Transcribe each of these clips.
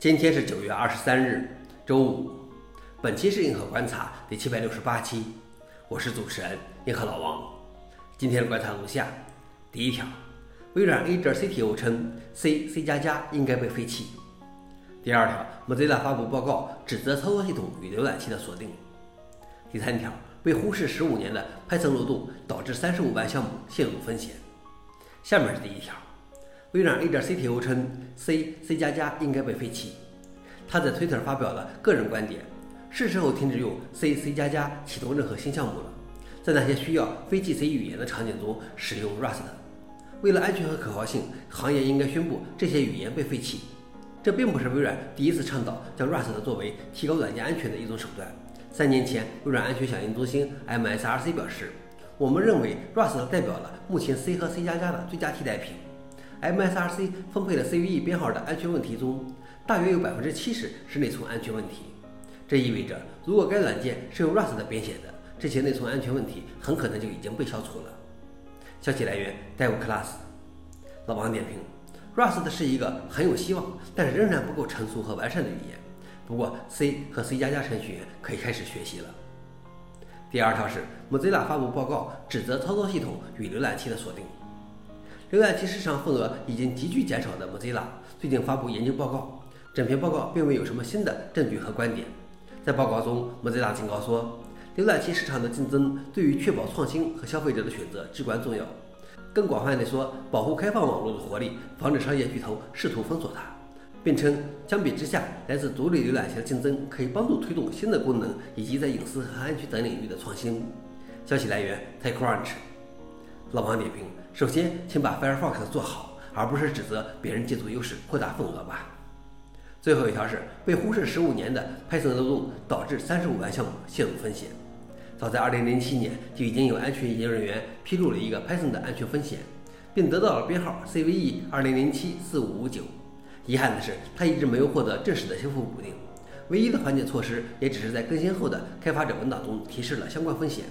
今天是九月二十三日，周五。本期是硬核观察第七百六十八期，我是主持人硬核老王。今天的观察如下：第一条，微软 Azure CTO 称 C、C 加加应该被废弃。第二条，Mozilla 发布报告指责操作系统与浏览器的锁定。第三条，被忽视十五年的 Python 漏洞导致三十五万项目陷入风险。下面是第一条。微软 A 点 CTO 称 C、C 加加应该被废弃。他在 Twitter 发表了个人观点：是时候停止用 C、C 加加启动任何新项目了，在那些需要非 G C 语言的场景中使用 Rust。为了安全和可靠性，行业应该宣布这些语言被废弃。这并不是微软第一次倡导将 Rust 作为提高软件安全的一种手段。三年前，微软安全响应中心 MSRC 表示：“我们认为 Rust 代表了目前 C 和 C 加加的最佳替代品。” MSRC 分配的 CVE 编号的安全问题中，大约有百分之七十是内存安全问题。这意味着，如果该软件是用 Rust 编写的，这些内存安全问题很可能就已经被消除了。消息来源：DevClass。老王点评：Rust 是一个很有希望，但是仍然不够成熟和完善的语言。不过，C 和 C 加加程序员可以开始学习了。第二条是 Mozilla 发布报告，指责操作系统与浏览器的锁定。浏览器市场份额已经急剧减少的 Mozilla 最近发布研究报告，整篇报告并未有什么新的证据和观点。在报告中，Mozilla 警告说，浏览器市场的竞争对于确保创新和消费者的选择至关重要。更广泛地说，保护开放网络的活力，防止商业巨头试图封锁它，并称相比之下，来自独立浏览器的竞争可以帮助推动新的功能以及在隐私和安全等领域的创新。消息来源：TechCrunch。老王点评。首先，请把 Firefox 做好，而不是指责别人借助优势扩大份额吧。最后一条是被忽视十五年的 Python 漏洞导致三十五万项目陷入风险。早在2007年就已经有安全研究人员披露了一个 Python 的安全风险，并得到了编号 CVE 20074559。遗憾的是，它一直没有获得正式的修复补丁，唯一的缓解措施也只是在更新后的开发者文档中提示了相关风险。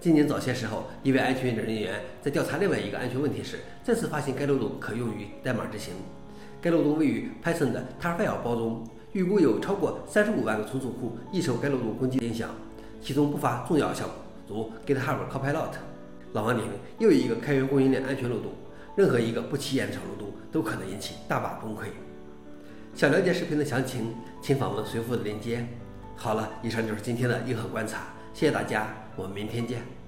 今年早些时候，一位安全人员在调查另外一个安全问题时，再次发现该漏洞可用于代码执行。该漏洞位于 Python 的 Tarfile 包中，预估有超过三十五万个存储库易受该漏洞攻击影响，其中不乏重要项目，如 GitHub Copilot。老王点：又一个开源供应链安全漏洞，任何一个不起眼的小漏洞都可能引起大把崩溃。想了解视频的详情，请访问随附的链接。好了，以上就是今天的硬核观察。谢谢大家，我们明天见。